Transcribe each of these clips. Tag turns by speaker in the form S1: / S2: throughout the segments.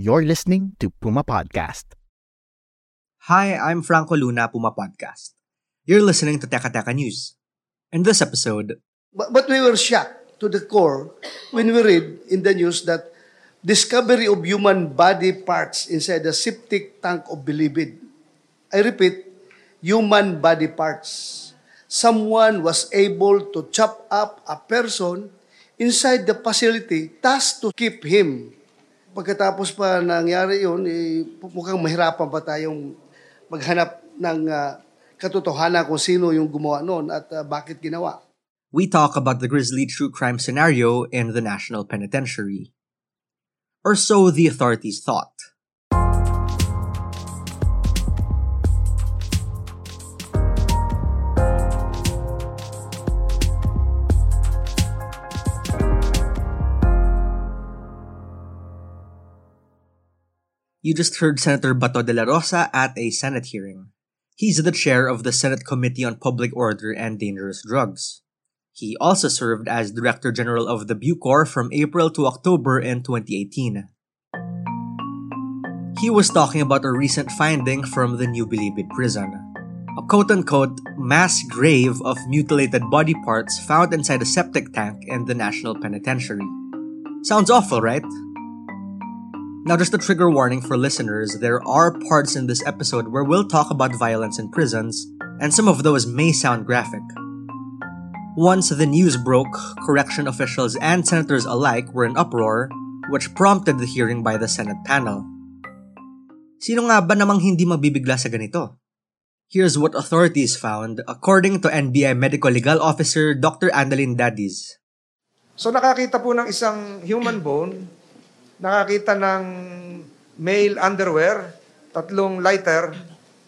S1: You're listening to Puma Podcast.
S2: Hi, I'm Franco Luna, Puma Podcast. You're listening to Teka Teka News. In this episode,
S3: But, but we were shocked to the core when we read in the news that discovery of human body parts inside the septic tank of Bilibid. I repeat, human body parts. Someone was able to chop up a person inside the facility tasked to keep him. Pagkatapos pa nangyari yun, eh, mukhang mahirapan pa tayong maghanap ng ah, katotohanan kung sino yung gumawa noon at ah, bakit ginawa.
S2: we talk about the grisly true crime scenario in the National Penitentiary. Or so the authorities thought. You just heard Senator Bato de la Rosa at a Senate hearing. He's the chair of the Senate Committee on Public Order and Dangerous Drugs. He also served as Director General of the Bucor from April to October in 2018. He was talking about a recent finding from the New Bilibid prison. A quote-unquote mass grave of mutilated body parts found inside a septic tank in the National Penitentiary. Sounds awful, right? Now, just a trigger warning for listeners there are parts in this episode where we'll talk about violence in prisons, and some of those may sound graphic. Once the news broke, correction officials and senators alike were in uproar, which prompted the hearing by the Senate panel. Sino nga ba namang hindi mabibigla sa ganito? Here's what authorities found according to NBI Medical Legal Officer Dr. Annalyn Dadis.
S4: So nakakita po ng isang human bone, nakakita ng male underwear, tatlong lighter,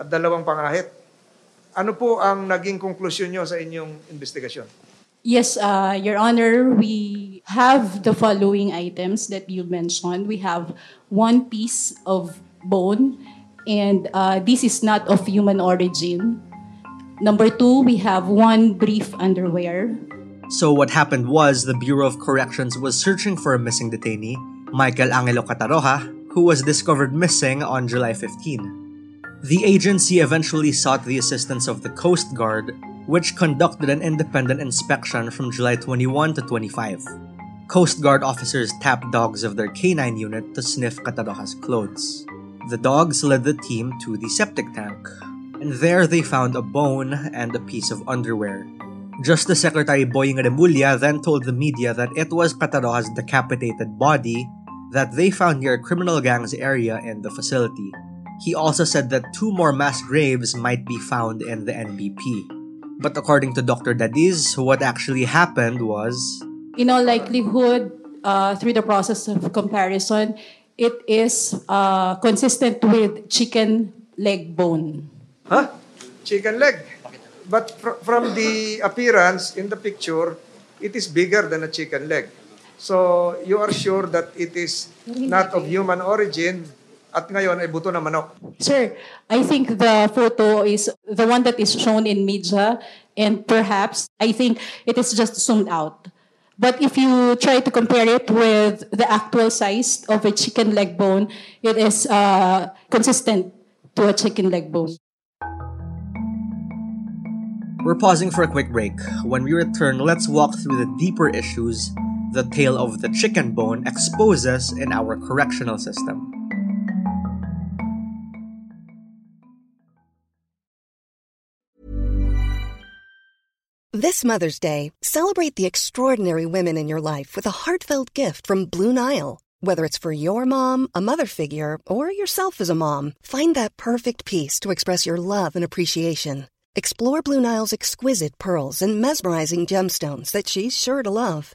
S4: at dalawang pangahit. Ano po ang naging konklusyon nyo sa inyong investigasyon?
S5: Yes, uh, Your Honor, we have the following items that you mentioned. We have one piece of bone, and uh, this is not of human origin. Number two, we have one brief underwear.
S2: So what happened was the Bureau of Corrections was searching for a missing detainee, Michael Angelo Cataroja, who was discovered missing on July 15. The agency eventually sought the assistance of the Coast Guard, which conducted an independent inspection from July 21 to 25. Coast Guard officers tapped dogs of their canine unit to sniff Cataroja's clothes. The dogs led the team to the septic tank, and there they found a bone and a piece of underwear. Justice Secretary Boying Remulla then told the media that it was Cataroja's decapitated body that they found near a criminal gangs area in the facility. He also said that two more mass graves might be found in the NBP. But according to Dr. Dadiz, what actually happened was
S5: In all likelihood, uh, through the process of comparison, it is uh, consistent with chicken leg bone.
S4: Huh? Chicken leg. But fr- from the appearance in the picture, it is bigger than a chicken leg. So you are sure that it is not of human origin at ngayon ay buto na manok.
S5: Sir, I think the photo is the one that is shown in media, and perhaps I think it is just zoomed out. But if you try to compare it with the actual size of a chicken leg bone, it is uh, consistent to a chicken leg bone.
S2: We're pausing for a quick break. When we return, let's walk through the deeper issues the tale of the chicken bone exposes in our correctional system.
S6: This Mother's Day, celebrate the extraordinary women in your life with a heartfelt gift from Blue Nile. Whether it's for your mom, a mother figure, or yourself as a mom, find that perfect piece to express your love and appreciation. Explore Blue Nile's exquisite pearls and mesmerizing gemstones that she's sure to love.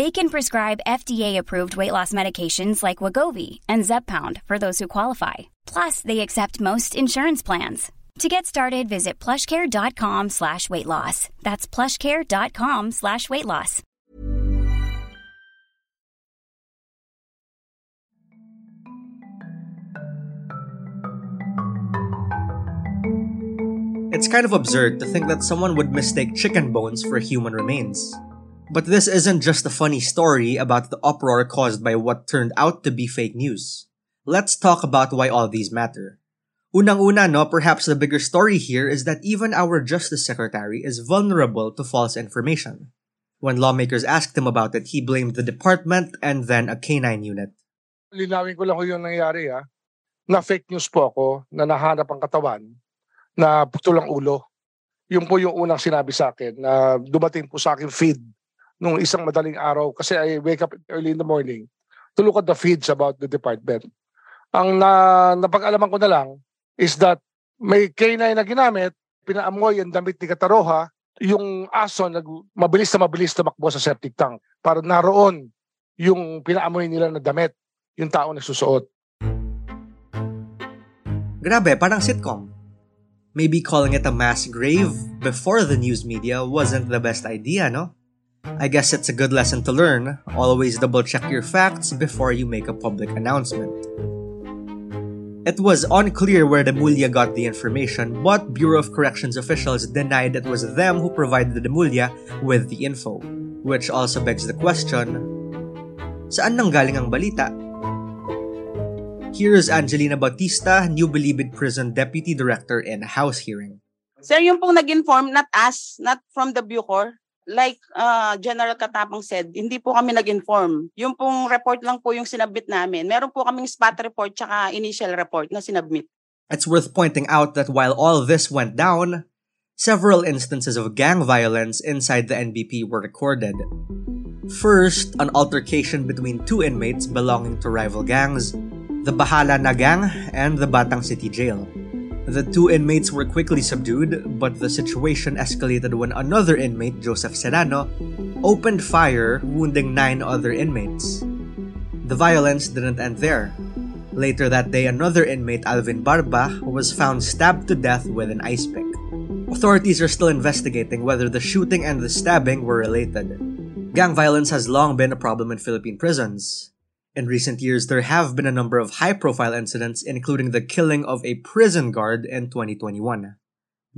S7: They can prescribe FDA-approved weight loss medications like Wegovy and Zepbound for those who qualify. Plus, they accept most insurance plans. To get started, visit plushcare.com slash weight loss. That's plushcare.com slash weight loss.
S2: It's kind of absurd to think that someone would mistake chicken bones for human remains. But this isn't just a funny story about the uproar caused by what turned out to be fake news. Let's talk about why all these matter. Unang-una, no, perhaps the bigger story here is that even our Justice Secretary is vulnerable to false information. When lawmakers asked him about it, he blamed the department and then a canine unit.
S8: linawin ko lang ko yung nangyari ha, na fake news po ako, na nahanap ang katawan, na putol ang ulo. Yun po yung unang sinabi sa akin, na dumating po sa akin feed nung isang madaling araw, kasi I wake up early in the morning to look at the feeds about the department. Ang na, napag-alaman ko na lang is that may canine na ginamit, pinaamoy ang damit ni Kataroha, yung aso nag, mabilis na mabilis tumakbo sa septic tank para naroon yung pinaamoy nila na damit yung tao na susuot.
S2: Grabe, parang sitcom. Maybe calling it a mass grave before the news media wasn't the best idea, no? I guess it's a good lesson to learn. Always double check your facts before you make a public announcement. It was unclear where Remulla got the information, but Bureau of Corrections officials denied it was them who provided Remulla with the info. Which also begs the question, saan nanggaling ang balita? Here's Angelina Bautista, New Bilibid Prison Deputy Director in a House Hearing.
S9: Sir, yung pong nag-inform, not us, not from the Bucor, like uh, General Katapang said, hindi po kami nag-inform. Yung pong report lang po yung sinabit namin. Meron po kaming spot report tsaka initial report na sinabmit.
S2: It's worth pointing out that while all this went down, several instances of gang violence inside the NBP were recorded. First, an altercation between two inmates belonging to rival gangs, the Bahala na gang and the Batang City Jail. The two inmates were quickly subdued, but the situation escalated when another inmate, Joseph Serrano, opened fire, wounding nine other inmates. The violence didn't end there. Later that day, another inmate, Alvin Barba, was found stabbed to death with an ice pick. Authorities are still investigating whether the shooting and the stabbing were related. Gang violence has long been a problem in Philippine prisons. In recent years, there have been a number of high profile incidents, including the killing of a prison guard in 2021.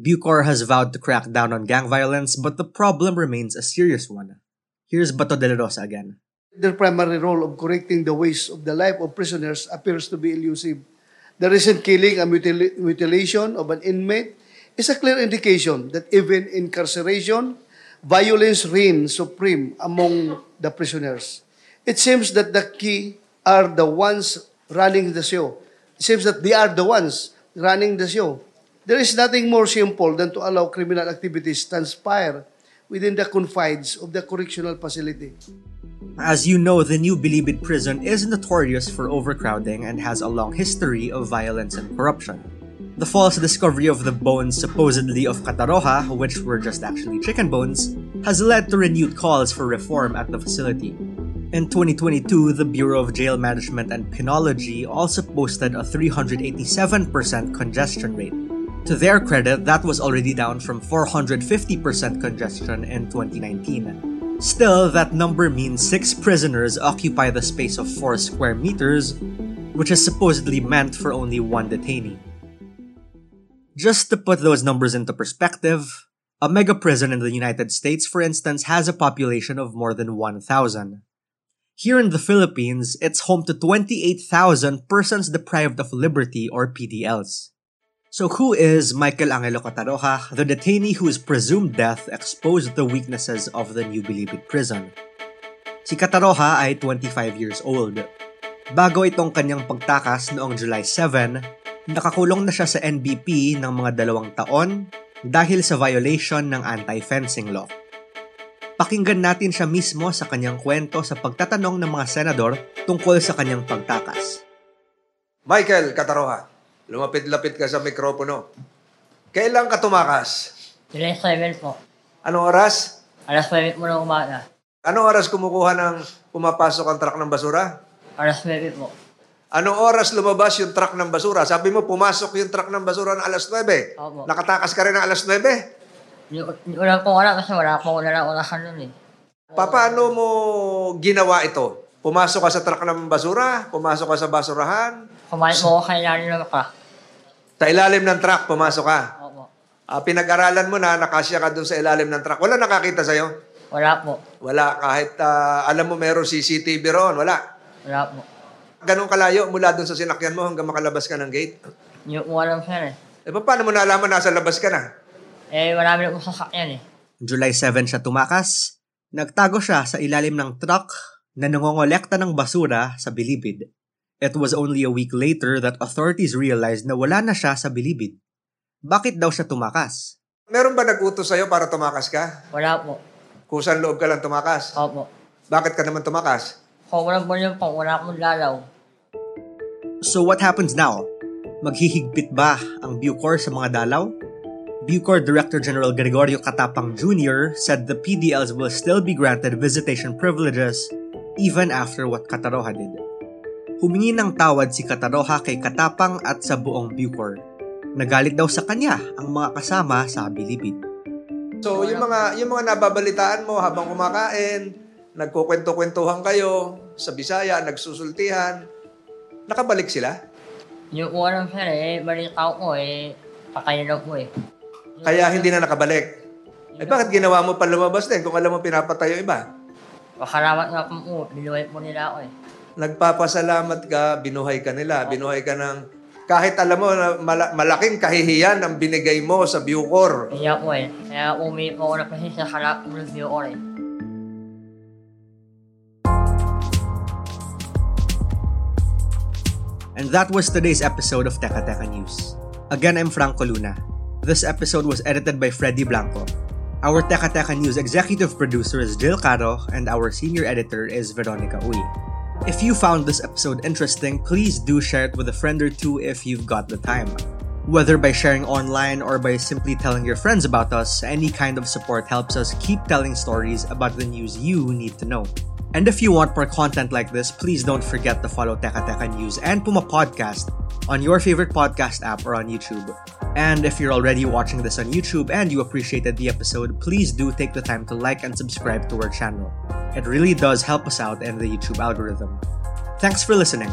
S2: Bucor has vowed to crack down on gang violence, but the problem remains a serious one. Here's Bato de la Rosa again.
S3: Their primary role of correcting the ways of the life of prisoners appears to be elusive. The recent killing and mutil- mutilation of an inmate is a clear indication that even incarceration, violence reigns supreme among the prisoners. It seems that the key are the ones running the show. It seems that they are the ones running the show. There is nothing more simple than to allow criminal activities to transpire within the confines of the correctional facility.
S2: As you know, the new Bilibid prison is notorious for overcrowding and has a long history of violence and corruption. The false discovery of the bones supposedly of Cataroja, which were just actually chicken bones, has led to renewed calls for reform at the facility. In 2022, the Bureau of Jail Management and Penology also posted a 387% congestion rate. To their credit, that was already down from 450% congestion in 2019. Still, that number means six prisoners occupy the space of four square meters, which is supposedly meant for only one detainee. Just to put those numbers into perspective, a mega prison in the United States, for instance, has a population of more than 1,000. Here in the Philippines, it's home to 28,000 persons deprived of liberty or PDLs. So who is Michael Angelo Cataroja, the detainee whose presumed death exposed the weaknesses of the New Bilibid prison? Si Cataroja ay 25 years old. Bago itong kanyang pagtakas noong July 7, nakakulong na siya sa NBP ng mga dalawang taon dahil sa violation ng anti-fencing law. Pakinggan natin siya mismo sa kanyang kwento sa pagtatanong ng mga senador tungkol sa kanyang pagtakas.
S4: Michael Cataroja, lumapit-lapit ka sa mikropono. Kailan ka tumakas?
S10: July 7 po.
S4: Anong oras?
S10: Alas 9 po ng umaga.
S4: Anong oras kumukuha ng pumapasok ang truck ng basura?
S10: Alas 9 po.
S4: Anong oras lumabas yung truck ng basura? Sabi mo, pumasok yung truck ng basura ng alas 9.
S10: Opo.
S4: Nakatakas ka rin ng alas 9?
S10: Hindi ko alam kasi wala po ko nalang orasan nun eh.
S4: Pa- Paano mo ginawa ito? Pumasok ka sa truck ng basura? Pumasok ka sa basurahan?
S10: Kumain po ako kay Lani ng ka.
S4: Sa ilalim ng truck, pumasok ka.
S10: Opo.
S4: Ah, pinag-aralan mo na, nakasya ka dun sa ilalim ng truck. Wala nakakita sa'yo?
S10: Wala po.
S4: Wala. Kahit ah, alam mo meron CCTV roon, wala.
S10: Wala po.
S4: Ganong kalayo mula dun sa sinakyan mo hanggang makalabas ka ng gate.
S10: Hindi ko alam sir eh.
S4: Eh, pa- paano mo nalaman nasa labas ka na?
S10: Eh, marami na sasakyan eh.
S2: July 7 siya tumakas. Nagtago siya sa ilalim ng truck na nangongolekta ng basura sa Bilibid. It was only a week later that authorities realized na wala na siya sa Bilibid. Bakit daw siya tumakas?
S4: Meron ba nag-utos sa'yo para tumakas ka?
S10: Wala po.
S4: Kusan loob ka lang tumakas?
S10: Opo.
S4: Bakit ka naman tumakas?
S10: Kung walang bulyon po, wala akong lalaw.
S2: So what happens now? Maghihigpit ba ang Bucor sa mga dalaw? Bucor Director General Gregorio Katapang Jr. said the PDLs will still be granted visitation privileges even after what Kataroha did. Humingi ng tawad si Kataroha kay Katapang at sa buong Bucor. Nagalit daw sa kanya ang mga kasama sa Bilibid.
S4: So, yung mga, yung mga nababalitaan mo habang kumakain, nagkukwento-kwentuhan kayo, sa Bisaya, nagsusultihan, nakabalik sila?
S10: Ko alam sir eh. Balita ko eh. Pakain po eh.
S4: Kaya hindi na nakabalik. Eh bakit ginawa mo pa lumabas din kung alam mo pinapatay yung iba?
S10: Pakalamat nga po po. Binuhay po nila ako eh.
S4: Nagpapasalamat ka, binuhay ka nila, binuhay ka ng kahit alam mo na mala- malaking kahihiyan ang binigay mo sa Bucor.
S10: Kaya po eh. Kaya umi po ako na kasi sa harap ng review ko eh.
S2: And that was today's episode of Teka Teka News. Again, I'm Franco Luna. This episode was edited by Freddy Blanco. Our Teka Teka News executive producer is Jill Caro, and our senior editor is Veronica Uy. If you found this episode interesting, please do share it with a friend or two if you've got the time. Whether by sharing online or by simply telling your friends about us, any kind of support helps us keep telling stories about the news you need to know. And if you want more content like this, please don't forget to follow Teka Teka News and Puma Podcast on your favorite podcast app or on YouTube. And if you're already watching this on YouTube and you appreciated the episode, please do take the time to like and subscribe to our channel. It really does help us out in the YouTube algorithm. Thanks for listening.